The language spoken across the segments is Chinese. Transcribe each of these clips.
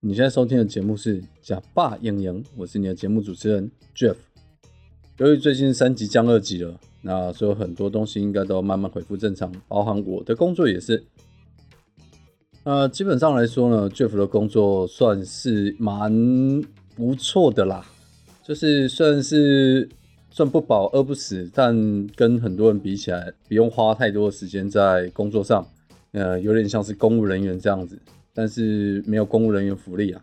你现在收听的节目是《假爸影影》，我是你的节目主持人 Jeff。由于最近三级降二级了，那所以很多东西应该都慢慢恢复正常，包含我的工作也是。那基本上来说呢，Jeff 的工作算是蛮不错的啦，就是算是算不饱饿不死，但跟很多人比起来，不用花太多的时间在工作上，呃，有点像是公务人员这样子。但是没有公务人员福利啊！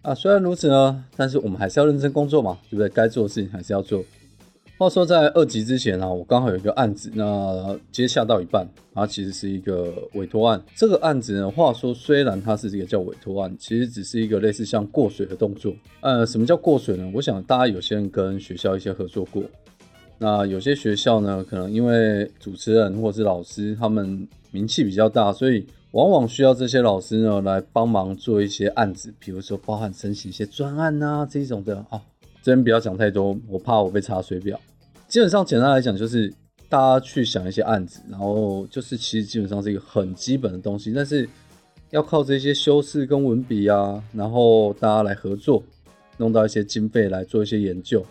啊，虽然如此呢，但是我们还是要认真工作嘛，对不对？该做的事情还是要做。话说在二级之前呢，我刚好有一个案子，那接下到一半，它其实是一个委托案。这个案子呢，话说虽然它是一个叫委托案，其实只是一个类似像过水的动作。呃，什么叫过水呢？我想大家有些人跟学校一些合作过，那有些学校呢，可能因为主持人或者是老师他们名气比较大，所以往往需要这些老师呢来帮忙做一些案子，比如说包含申请一些专案呐这种的啊。这边不要讲太多，我怕我被查水表。基本上简单来讲，就是大家去想一些案子，然后就是其实基本上是一个很基本的东西，但是要靠这些修饰跟文笔啊，然后大家来合作，弄到一些经费来做一些研究。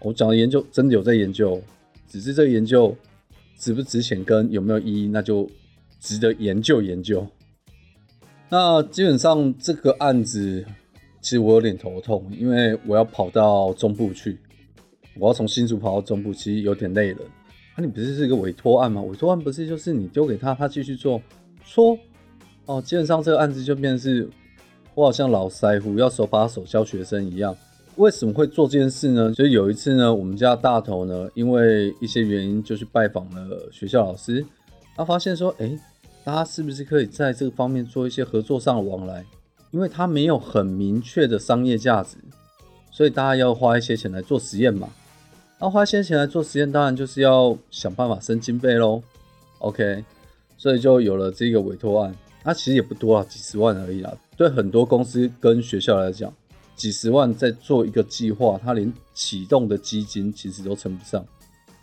我讲的研究真的有在研究，只是这个研究值不值钱跟有没有意义，那就。值得研究研究。那基本上这个案子，其实我有点头痛，因为我要跑到中部去，我要从新竹跑到中部，其实有点累了。啊，你不是是一个委托案吗？委托案不是就是你丢给他，他继续做？说哦，基本上这个案子就变成是，我好像老师傅要手把手教学生一样。为什么会做这件事呢？所以有一次呢，我们家大头呢，因为一些原因就去拜访了学校老师，他发现说，哎。大家是不是可以在这个方面做一些合作上的往来？因为它没有很明确的商业价值，所以大家要花一些钱来做实验嘛。那花一些钱来做实验，当然就是要想办法升经费喽。OK，所以就有了这个委托案。它其实也不多啊，几十万而已啦。对很多公司跟学校来讲，几十万在做一个计划，它连启动的基金其实都称不上。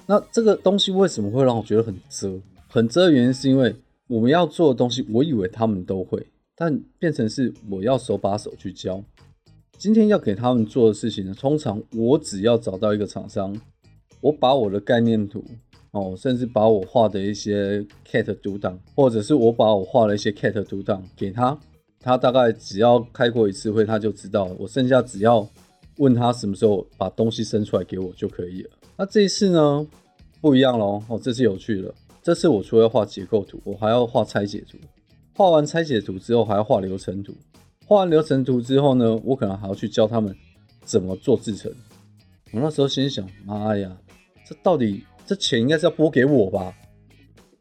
那这个东西为什么会让我觉得很遮？很遮的原因是因为。我们要做的东西，我以为他们都会，但变成是我要手把手去教。今天要给他们做的事情呢，通常我只要找到一个厂商，我把我的概念图哦，甚至把我画的一些 CAT 图档，或者是我把我画的一些 CAT 图档给他，他大概只要开过一次会，他就知道。我剩下只要问他什么时候把东西生出来给我就可以了。那这一次呢，不一样喽，哦，这次有趣了。这次我除了画结构图，我还要画拆解图。画完拆解图之后，还要画流程图。画完流程图之后呢，我可能还要去教他们怎么做制成。我那时候心想：妈呀，这到底这钱应该是要拨给我吧？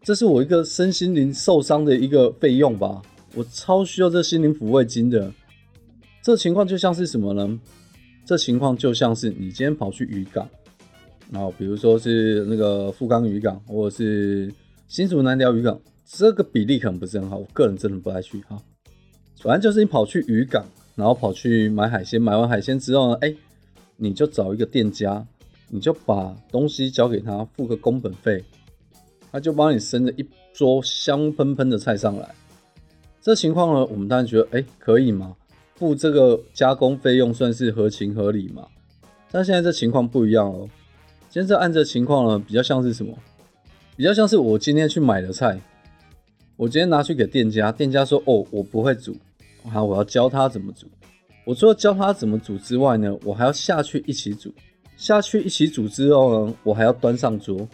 这是我一个身心灵受伤的一个费用吧？我超需要这心灵抚慰金的。这情况就像是什么呢？这情况就像是你今天跑去渔港。然后，比如说是那个富冈渔港，或者是新竹南寮渔港，这个比例可能不是很好，我个人真的不爱去哈。反正就是你跑去渔港，然后跑去买海鲜，买完海鲜之后呢，哎，你就找一个店家，你就把东西交给他，付个工本费，他就帮你生了一桌香喷喷的菜上来。这情况呢，我们当然觉得，哎，可以吗？付这个加工费用算是合情合理嘛？但现在这情况不一样哦。现在按这情况呢，比较像是什么？比较像是我今天去买的菜，我今天拿去给店家，店家说：“哦，我不会煮，好，我要教他怎么煮。”我除了教他怎么煮之外呢，我还要下去一起煮。下去一起煮之后呢，我还要端上桌。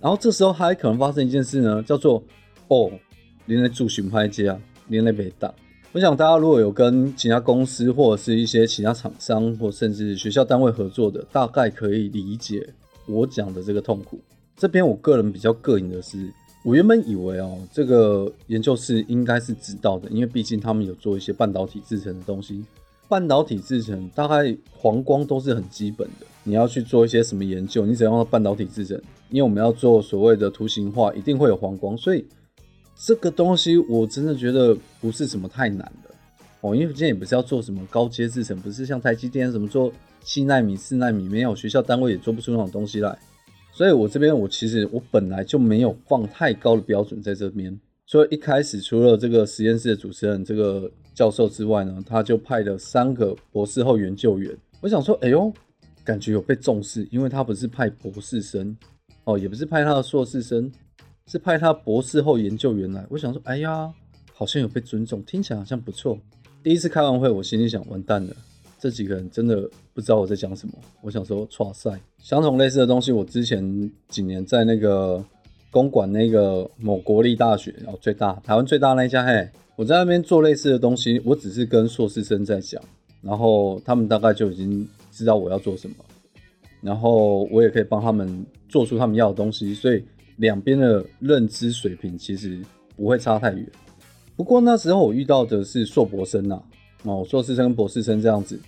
然后这时候还可能发生一件事呢，叫做：“哦，连来煮巡拍机啊，连来被打。”我想大家如果有跟其他公司或者是一些其他厂商或甚至学校单位合作的，大概可以理解。我讲的这个痛苦，这边我个人比较膈应的是，我原本以为哦，这个研究室应该是知道的，因为毕竟他们有做一些半导体制成的东西。半导体制成大概黄光都是很基本的，你要去做一些什么研究，你只要用半导体制成，因为我们要做所谓的图形化，一定会有黄光，所以这个东西我真的觉得不是什么太难的哦，因为今天也不是要做什么高阶制成，不是像台积电什么做。七纳米、四纳米没有，学校单位也做不出那种东西来，所以我这边我其实我本来就没有放太高的标准在这边，所以一开始除了这个实验室的主持人这个教授之外呢，他就派了三个博士后研究员。我想说，哎呦，感觉有被重视，因为他不是派博士生哦，也不是派他的硕士生，是派他博士后研究员来。我想说，哎呀，好像有被尊重，听起来好像不错。第一次开完会，我心里想，完蛋了，这几个人真的不知道我在讲什么。我想说，哇塞，相同类似的东西，我之前几年在那个公馆那个某国立大学，然后最大台湾最大那一家，嘿，我在那边做类似的东西，我只是跟硕士生在讲，然后他们大概就已经知道我要做什么，然后我也可以帮他们做出他们要的东西，所以两边的认知水平其实不会差太远。不过那时候我遇到的是硕博生呐，哦，硕士生跟博士生这样子。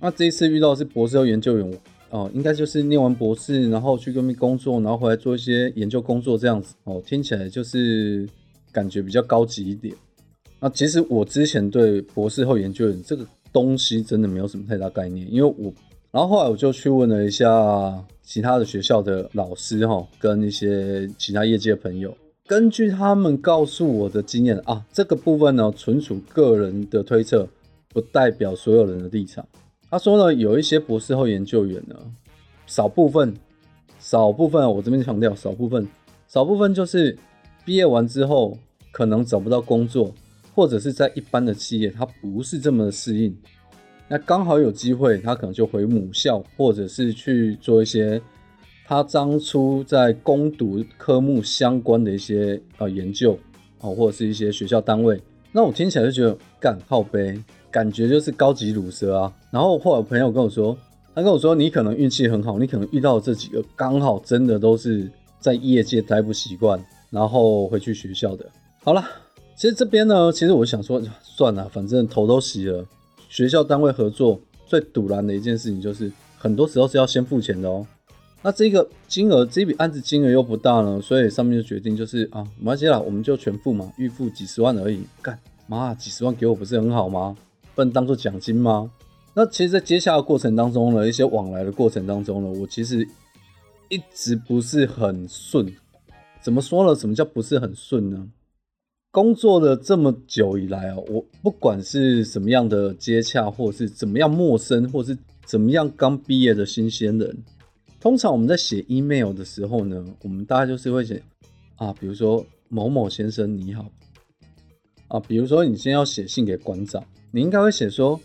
那这一次遇到是博士后研究员，哦，应该就是念完博士，然后去那边工作，然后回来做一些研究工作这样子。哦，听起来就是感觉比较高级一点。那其实我之前对博士后研究员这个东西真的没有什么太大概念，因为我，然后后来我就去问了一下其他的学校的老师哈，跟一些其他业界的朋友。根据他们告诉我的经验啊，这个部分呢纯属个人的推测，不代表所有人的立场。他说呢，有一些博士后研究员呢，少部分，少部分，我这边强调少部分，少部分就是毕业完之后可能找不到工作，或者是在一般的企业他不是这么适应，那刚好有机会，他可能就回母校，或者是去做一些。他当初在攻读科目相关的一些呃研究哦，或者是一些学校单位，那我听起来就觉得干好呗，感觉就是高级乳蛇啊。然后后来朋友跟我说，他跟我说你可能运气很好，你可能遇到这几个刚好真的都是在业界待不习惯，然后回去学校的。好了，其实这边呢，其实我想说算了，反正头都洗了。学校单位合作最堵然的一件事情就是，很多时候是要先付钱的哦。那这个金额，这笔案子金额又不大呢，所以上面就决定就是啊，没关系啦，我们就全付嘛，预付几十万而已。干妈，几十万给我不是很好吗？份当做奖金吗？那其实，在接下来过程当中呢，一些往来的过程当中呢，我其实一直不是很顺。怎么说呢？什么叫不是很顺呢？工作了这么久以来啊，我不管是什么样的接洽，或是怎么样陌生，或是怎么样刚毕业的新鲜人。通常我们在写 email 的时候呢，我们大概就是会写啊，比如说某某先生你好啊，比如说你今天要写信给馆长，你应该会写说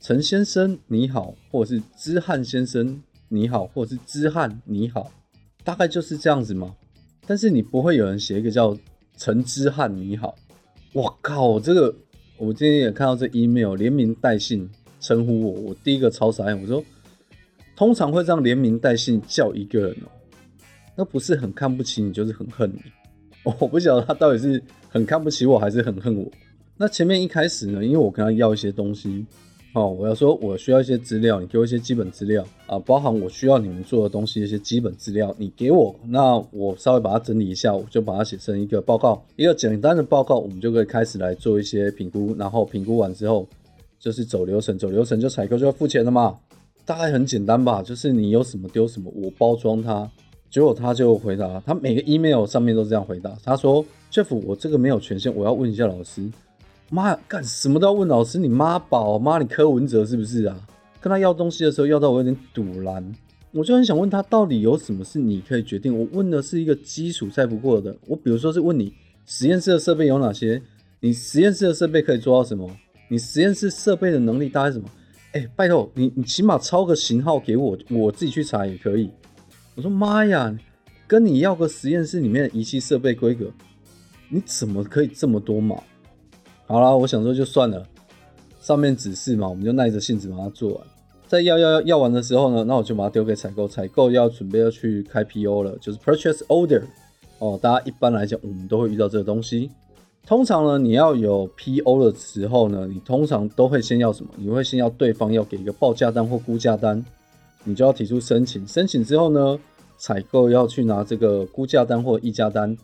陈先生你好，或者是知汉先生你好，或者是知汉你好，大概就是这样子嘛。但是你不会有人写一个叫陈知汉你好，我靠，这个我今天也看到这 email 连名带姓称呼我，我第一个超傻眼，我说。通常会这样连名带姓叫一个人哦，那不是很看不起你，就是很恨你。我不晓得他到底是很看不起我，还是很恨我。那前面一开始呢，因为我跟他要一些东西，哦，我要说我需要一些资料，你给我一些基本资料啊，包含我需要你们做的东西一些基本资料，你给我，那我稍微把它整理一下，我就把它写成一个报告，一个简单的报告，我们就可以开始来做一些评估，然后评估完之后就是走流程，走流程就采购就要付钱了嘛。大概很简单吧，就是你有什么丢什么，我包装它。结果他就回答，他每个 email 上面都这样回答。他说：“Jeff，我这个没有权限，我要问一下老师。”妈呀，干什么都要问老师？你妈宝妈，你柯文哲是不是啊？跟他要东西的时候要到我有点堵拦，我就很想问他到底有什么是你可以决定。我问的是一个基础再不过的，我比如说是问你实验室的设备有哪些，你实验室的设备可以做到什么，你实验室设备的能力大概什么？哎，拜托你，你起码抄个型号给我，我自己去查也可以。我说妈呀，跟你要个实验室里面的仪器设备规格，你怎么可以这么多嘛？好了，我想说就算了，上面指示嘛，我们就耐着性子把它做完。在要要要要完的时候呢，那我就把它丢给采购，采购要准备要去开 PO 了，就是 Purchase Order。哦，大家一般来讲，我们都会遇到这个东西。通常呢，你要有 PO 的时候呢，你通常都会先要什么？你会先要对方要给一个报价单或估价单，你就要提出申请。申请之后呢，采购要去拿这个估价单或议价单，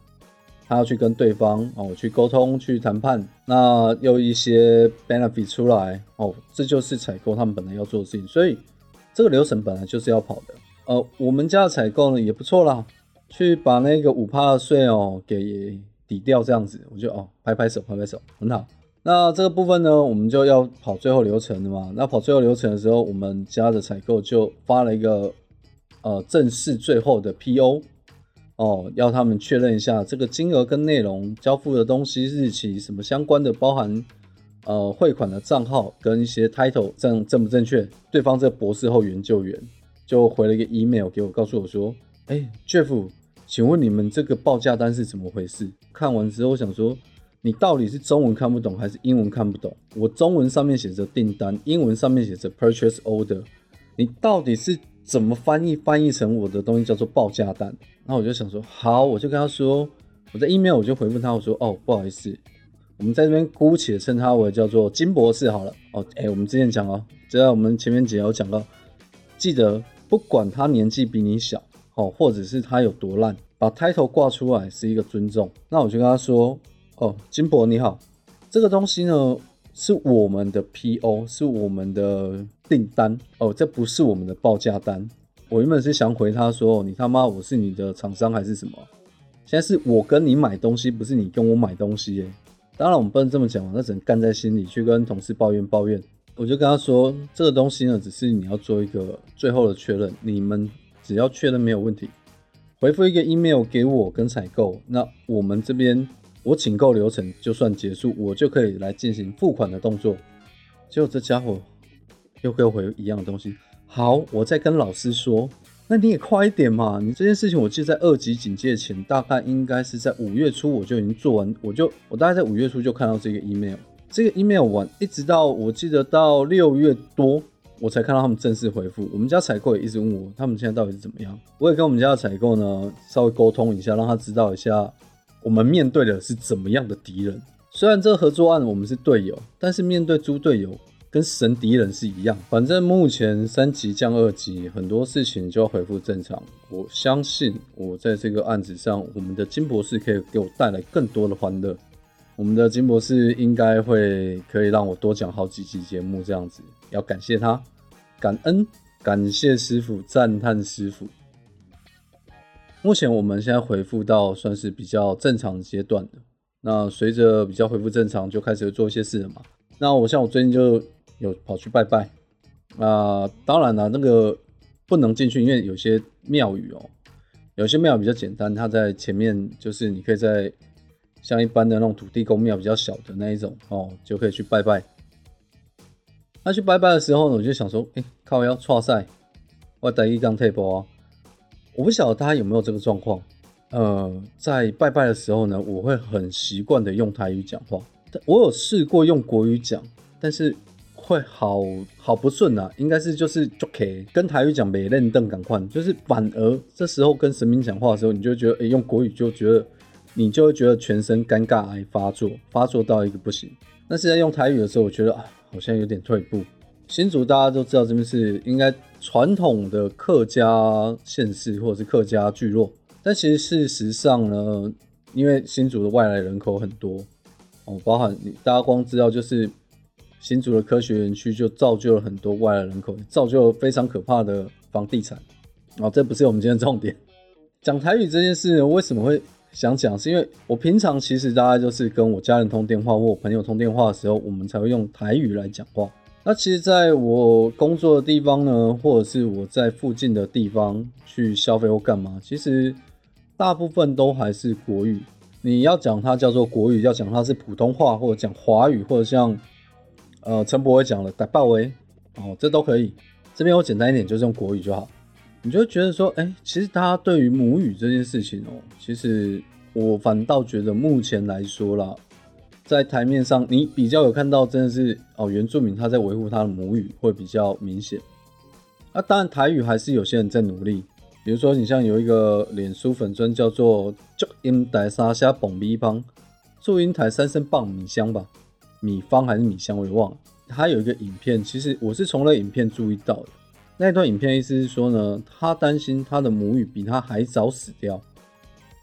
他要去跟对方哦去沟通去谈判，那有一些 benefit 出来哦，这就是采购他们本来要做的事情。所以这个流程本来就是要跑的。呃，我们家的采购呢也不错啦，去把那个五趴的税哦给。抵掉这样子，我就哦，拍拍手，拍拍手，很好。那这个部分呢，我们就要跑最后流程了嘛。那跑最后流程的时候，我们家的采购就发了一个呃正式最后的 PO 哦，要他们确认一下这个金额跟内容、交付的东西、日期什么相关的，包含呃汇款的账号跟一些 title 正正不正确。对方这博士后研究员就回了一个 email 给我，告诉我说：“哎，Jeff，请问你们这个报价单是怎么回事？”看完之后，我想说。你到底是中文看不懂还是英文看不懂？我中文上面写着订单，英文上面写着 purchase order。你到底是怎么翻译翻译成我的东西叫做报价单？然后我就想说，好，我就跟他说，我在 email 我就回复他，我说，哦，不好意思，我们在这边姑且称他为叫做金博士好了。哦，哎，我们之前讲哦，就在我们前面几有讲到，记得不管他年纪比你小，哦，或者是他有多烂，把 title 挂出来是一个尊重。那我就跟他说。哦，金博你好，这个东西呢是我们的 PO，是我们的订单哦，这不是我们的报价单。我原本是想回他说，你他妈我是你的厂商还是什么？现在是我跟你买东西，不是你跟我买东西耶。当然我们不能这么讲那只能干在心里去跟同事抱怨抱怨。我就跟他说，这个东西呢，只是你要做一个最后的确认，你们只要确认没有问题，回复一个 email 给我跟采购，那我们这边。我请购流程就算结束，我就可以来进行付款的动作。结果这家伙又给我回一样的东西。好，我再跟老师说。那你也快一点嘛！你这件事情我记得在二级警戒前，大概应该是在五月初我就已经做完，我就我大概在五月初就看到这个 email。这个 email 完，一直到我记得到六月多，我才看到他们正式回复。我们家采购也一直问我，他们现在到底是怎么样？我也跟我们家的采购呢稍微沟通一下，让他知道一下。我们面对的是怎么样的敌人？虽然这个合作案我们是队友，但是面对猪队友跟神敌人是一样。反正目前三级降二级，很多事情就要恢复正常。我相信我在这个案子上，我们的金博士可以给我带来更多的欢乐。我们的金博士应该会可以让我多讲好几集节目，这样子要感谢他，感恩，感谢师傅，赞叹师傅。目前我们现在恢复到算是比较正常阶段的。那随着比较恢复正常，就开始做一些事了嘛。那我像我最近就有跑去拜拜。啊，当然了，那个不能进去，因为有些庙宇哦，有些庙比较简单，它在前面就是你可以在像一般的那种土地公庙比较小的那一种哦，就可以去拜拜。那去拜拜的时候呢，我就想说，哎，靠腰错赛，我带一杠退步啊。我不晓得大家有没有这个状况，呃，在拜拜的时候呢，我会很习惯的用台语讲话。我有试过用国语讲，但是会好好不顺啊。应该是就是就可以跟台语讲没认凳赶快，就是反而这时候跟神明讲话的时候，你就觉得，哎，用国语就觉得你就会觉得全身尴尬癌发作，发作到一个不行。那现在用台语的时候，我觉得啊，好像有点退步。新竹大家都知道这边是应该传统的客家县市或者是客家聚落，但其实事实上呢，因为新竹的外来人口很多哦，包含你大家光知道就是新竹的科学园区就造就了很多外来人口，造就了非常可怕的房地产哦，这不是我们今天重点。讲台语这件事为什么会想讲？是因为我平常其实大概就是跟我家人通电话或我朋友通电话的时候，我们才会用台语来讲话。那其实，在我工作的地方呢，或者是我在附近的地方去消费或干嘛，其实大部分都还是国语。你要讲它叫做国语，要讲它是普通话，或者讲华语，或者像呃陈博伟讲了“打爆威”，哦，这都可以。这边我简单一点，就是用国语就好。你就觉得说，哎，其实大家对于母语这件事情哦，其实我反倒觉得目前来说啦。在台面上，你比较有看到，真的是哦，原住民他在维护他的母语会比较明显。那当然，台语还是有些人在努力。比如说，你像有一个脸书粉砖叫做“祝英台沙虾蹦米方”，祝英台三声棒米香吧，米方还是米香我也忘了。他有一个影片，其实我是从那影片注意到的。那段影片意思是说呢，他担心他的母语比他还早死掉。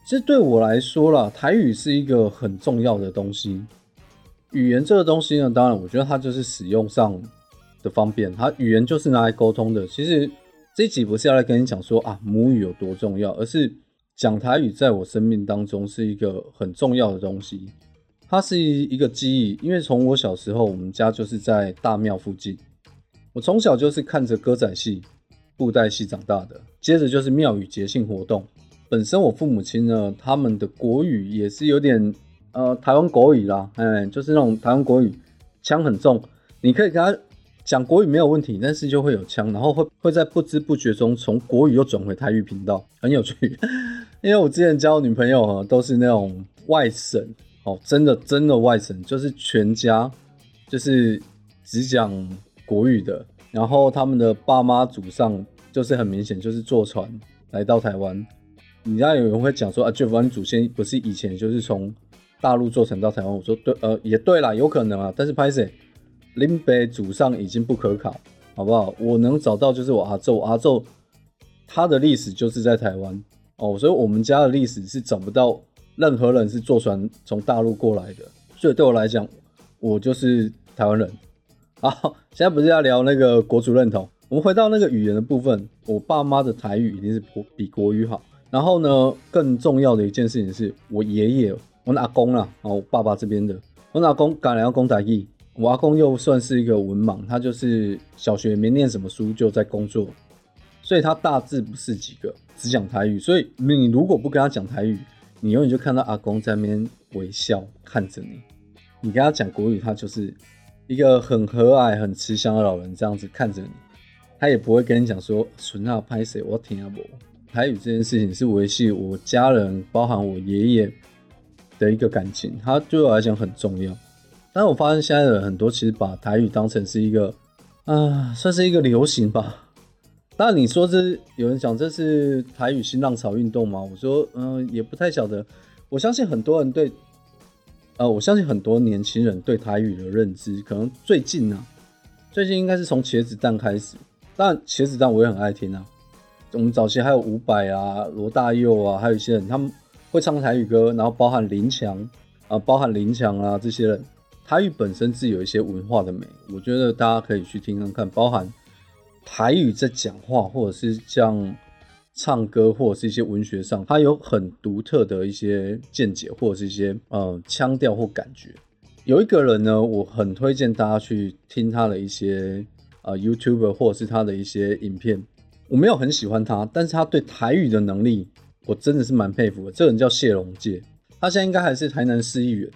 其实对我来说啦，台语是一个很重要的东西。语言这个东西呢，当然我觉得它就是使用上的方便，它语言就是拿来沟通的。其实这一集不是要来跟你讲说啊母语有多重要，而是讲台语在我生命当中是一个很重要的东西。它是一个记忆，因为从我小时候，我们家就是在大庙附近，我从小就是看着歌仔戏、布袋戏长大的。接着就是庙宇节庆活动，本身我父母亲呢，他们的国语也是有点呃台湾国语啦，哎，就是那种台湾国语，腔很重，你可以跟他讲国语没有问题，但是就会有腔，然后会会在不知不觉中从国语又转回台语频道，很有趣。因为我之前交女朋友啊，都是那种外省。哦，真的真的外省，就是全家就是只讲国语的，然后他们的爸妈祖上就是很明显就是坐船来到台湾。你知道有人会讲说啊，就湾祖先不是以前就是从大陆坐船到台湾？我说对，呃，也对啦，有可能啊。但是拍谁林北祖上已经不可考，好不好？我能找到就是我阿昼，阿昼他的历史就是在台湾哦，所以我们家的历史是找不到。任何人是坐船从大陆过来的，所以对我来讲，我就是台湾人。好，现在不是要聊那个国族认同，我们回到那个语言的部分。我爸妈的台语一定是比国语好。然后呢，更重要的一件事情是我爷爷，我阿公啦，哦，爸爸这边的，我阿公赶来要公台语，我阿公又算是一个文盲，他就是小学没念什么书就在工作，所以他大致不是几个只讲台语。所以你如果不跟他讲台语，你永远就看到阿公在那边微笑看着你，你跟他讲国语，他就是一个很和蔼、很慈祥的老人，这样子看着你，他也不会跟你讲说“纯啊拍谁，我听阿伯”。台语这件事情是维系我家人，包含我爷爷的一个感情，它对我来讲很重要。但是我发现现在的人很多，其实把台语当成是一个啊，算是一个流行吧。那你说这有人讲这是台语新浪潮运动吗？我说，嗯，也不太晓得。我相信很多人对，呃，我相信很多年轻人对台语的认知，可能最近呢，最近应该是从茄子蛋开始。但茄子蛋我也很爱听啊。我们早期还有伍佰啊、罗大佑啊，还有一些人他们会唱台语歌，然后包含林强啊，包含林强啊这些人，台语本身是有一些文化的美，我觉得大家可以去听听看，包含。台语在讲话，或者是像唱歌，或者是一些文学上，它有很独特的一些见解，或者是一些呃腔调或感觉。有一个人呢，我很推荐大家去听他的一些呃 YouTube 或者是他的一些影片。我没有很喜欢他，但是他对台语的能力，我真的是蛮佩服的。这个人叫谢龙介，他现在应该还是台南市议员。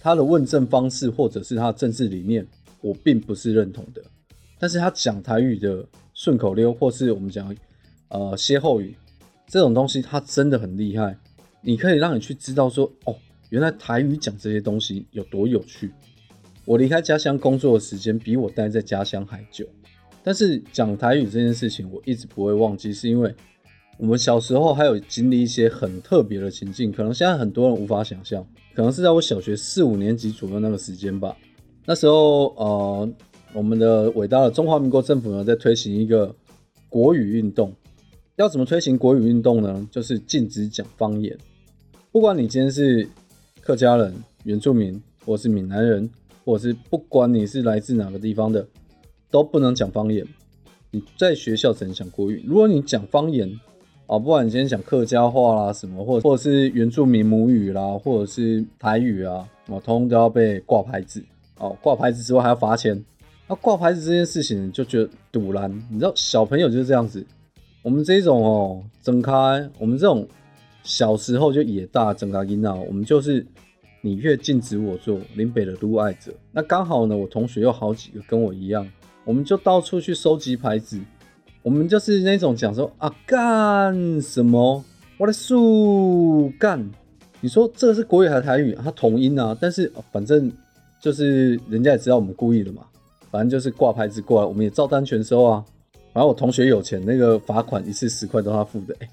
他的问政方式或者是他的政治理念，我并不是认同的。但是他讲台语的顺口溜，或是我们讲呃歇后语这种东西，他真的很厉害。你可以让你去知道说，哦，原来台语讲这些东西有多有趣。我离开家乡工作的时间比我待在家乡还久，但是讲台语这件事情，我一直不会忘记，是因为我们小时候还有经历一些很特别的情境，可能现在很多人无法想象。可能是在我小学四五年级左右那个时间吧，那时候呃。我们的伟大的中华民国政府呢，在推行一个国语运动。要怎么推行国语运动呢？就是禁止讲方言。不管你今天是客家人、原住民，或是闽南人，或者是不管你是来自哪个地方的，都不能讲方言。你在学校只能讲国语。如果你讲方言啊，不管你今天讲客家话啦，什么或或者是原住民母语啦，或者是台语啊，我通通都要被挂牌子。哦，挂牌子之外还要罚钱。那挂牌子这件事情就觉得堵然，你知道小朋友就是这样子。我们这种哦，睁开，我们这种小时候就野大睁开音闹，我们就是你越禁止我做，林北的都爱者。那刚好呢，我同学有好几个跟我一样，我们就到处去收集牌子。我们就是那种讲说啊干什么，我的树干。你说这个是国语还是台语？它同音啊，但是反正就是人家也知道我们故意的嘛。反正就是挂牌子过来，我们也照单全收啊。反正我同学有钱，那个罚款一次十块都他付的。哎，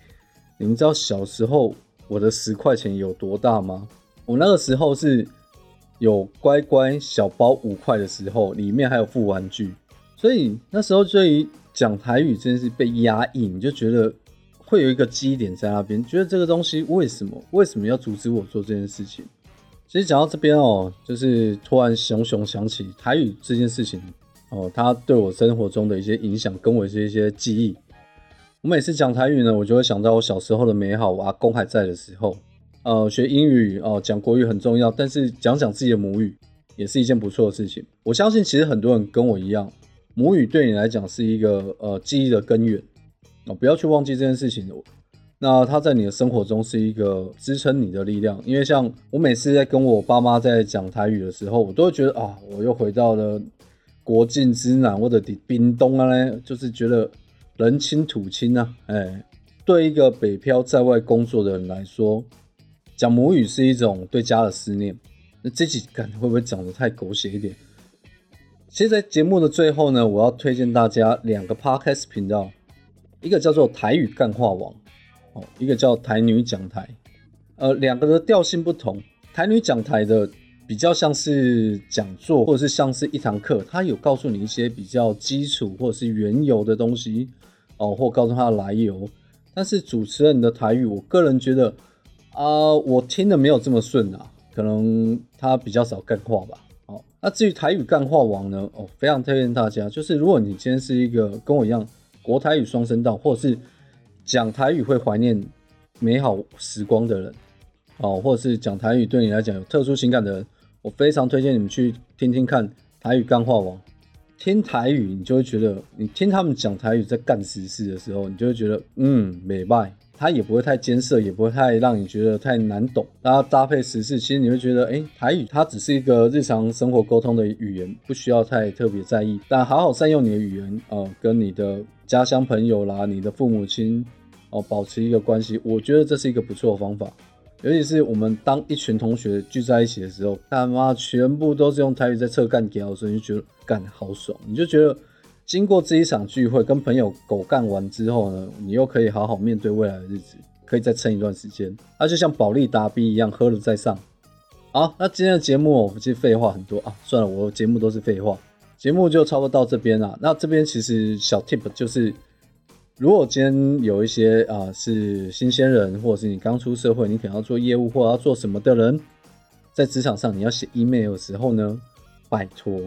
你们知道小时候我的十块钱有多大吗？我那个时候是有乖乖小包五块的时候，里面还有副玩具。所以那时候对于讲台语真是被压抑，你就觉得会有一个基点在那边，觉得这个东西为什么为什么要阻止我做这件事情？其实讲到这边哦，就是突然熊熊想起台语这件事情哦，它对我生活中的一些影响，跟我是一些记忆。我每次讲台语呢，我就会想到我小时候的美好。我阿公还在的时候，呃，学英语哦，讲国语很重要，但是讲讲自己的母语也是一件不错的事情。我相信其实很多人跟我一样，母语对你来讲是一个呃记忆的根源哦，不要去忘记这件事情。那它在你的生活中是一个支撑你的力量，因为像我每次在跟我爸妈在讲台语的时候，我都会觉得啊，我又回到了国境之南或者的冰东啊嘞，就是觉得人亲土亲啊，哎，对一个北漂在外工作的人来说。讲母语是一种对家的思念，那这几感会不会讲的太狗血一点？其实，在节目的最后呢，我要推荐大家两个 podcast 频道，一个叫做台语干话网，哦，一个叫台女讲台，呃，两个的调性不同。台女讲台的比较像是讲座，或者是像是一堂课，它有告诉你一些比较基础或者是缘由的东西，哦，或告诉它的来由。但是主持人的台语，我个人觉得。啊，我听的没有这么顺啊，可能他比较少干话吧。好，那至于台语干话王呢？哦，非常推荐大家，就是如果你今天是一个跟我一样国台语双声道，或者是讲台语会怀念美好时光的人，哦，或者是讲台语对你来讲有特殊情感的人，我非常推荐你们去听听看台语干话王。听台语，你就会觉得，你听他们讲台语在干实事的时候，你就会觉得，嗯，美拜。它也不会太艰涩，也不会太让你觉得太难懂。然后搭配时事，其实你会觉得，哎，台语它只是一个日常生活沟通的语言，不需要太特别在意。但好好善用你的语言，哦，跟你的家乡朋友啦，你的父母亲，哦，保持一个关系，我觉得这是一个不错的方法。尤其是我们当一群同学聚在一起的时候，他妈全部都是用台语在测干屌的时候，你就觉得干好爽，你就觉得。经过这一场聚会，跟朋友狗干完之后呢，你又可以好好面对未来的日子，可以再撑一段时间。那就像保利达 B 一样，喝了再上。好，那今天的节目我其实废话很多啊，算了，我节目都是废话，节目就差不多到这边了。那这边其实小 tip 就是，如果今天有一些啊是新鲜人，或者是你刚出社会，你可能要做业务或者要做什么的人，在职场上你要写 email 的时候呢，拜托。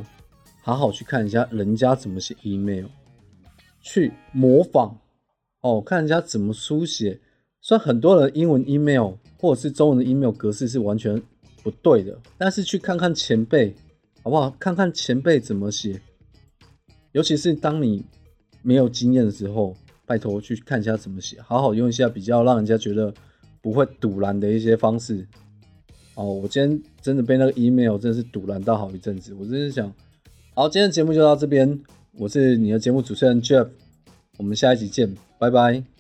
好好去看一下人家怎么写 email，去模仿哦，看人家怎么书写。虽然很多人英文 email 或者是中文的 email 格式是完全不对的，但是去看看前辈，好不好？看看前辈怎么写。尤其是当你没有经验的时候，拜托去看一下怎么写，好好用一下比较让人家觉得不会堵拦的一些方式。哦，我今天真的被那个 email 真的是堵拦到好一阵子，我真是想。好，今天的节目就到这边。我是你的节目主持人 Jeff，我们下一集见，拜拜。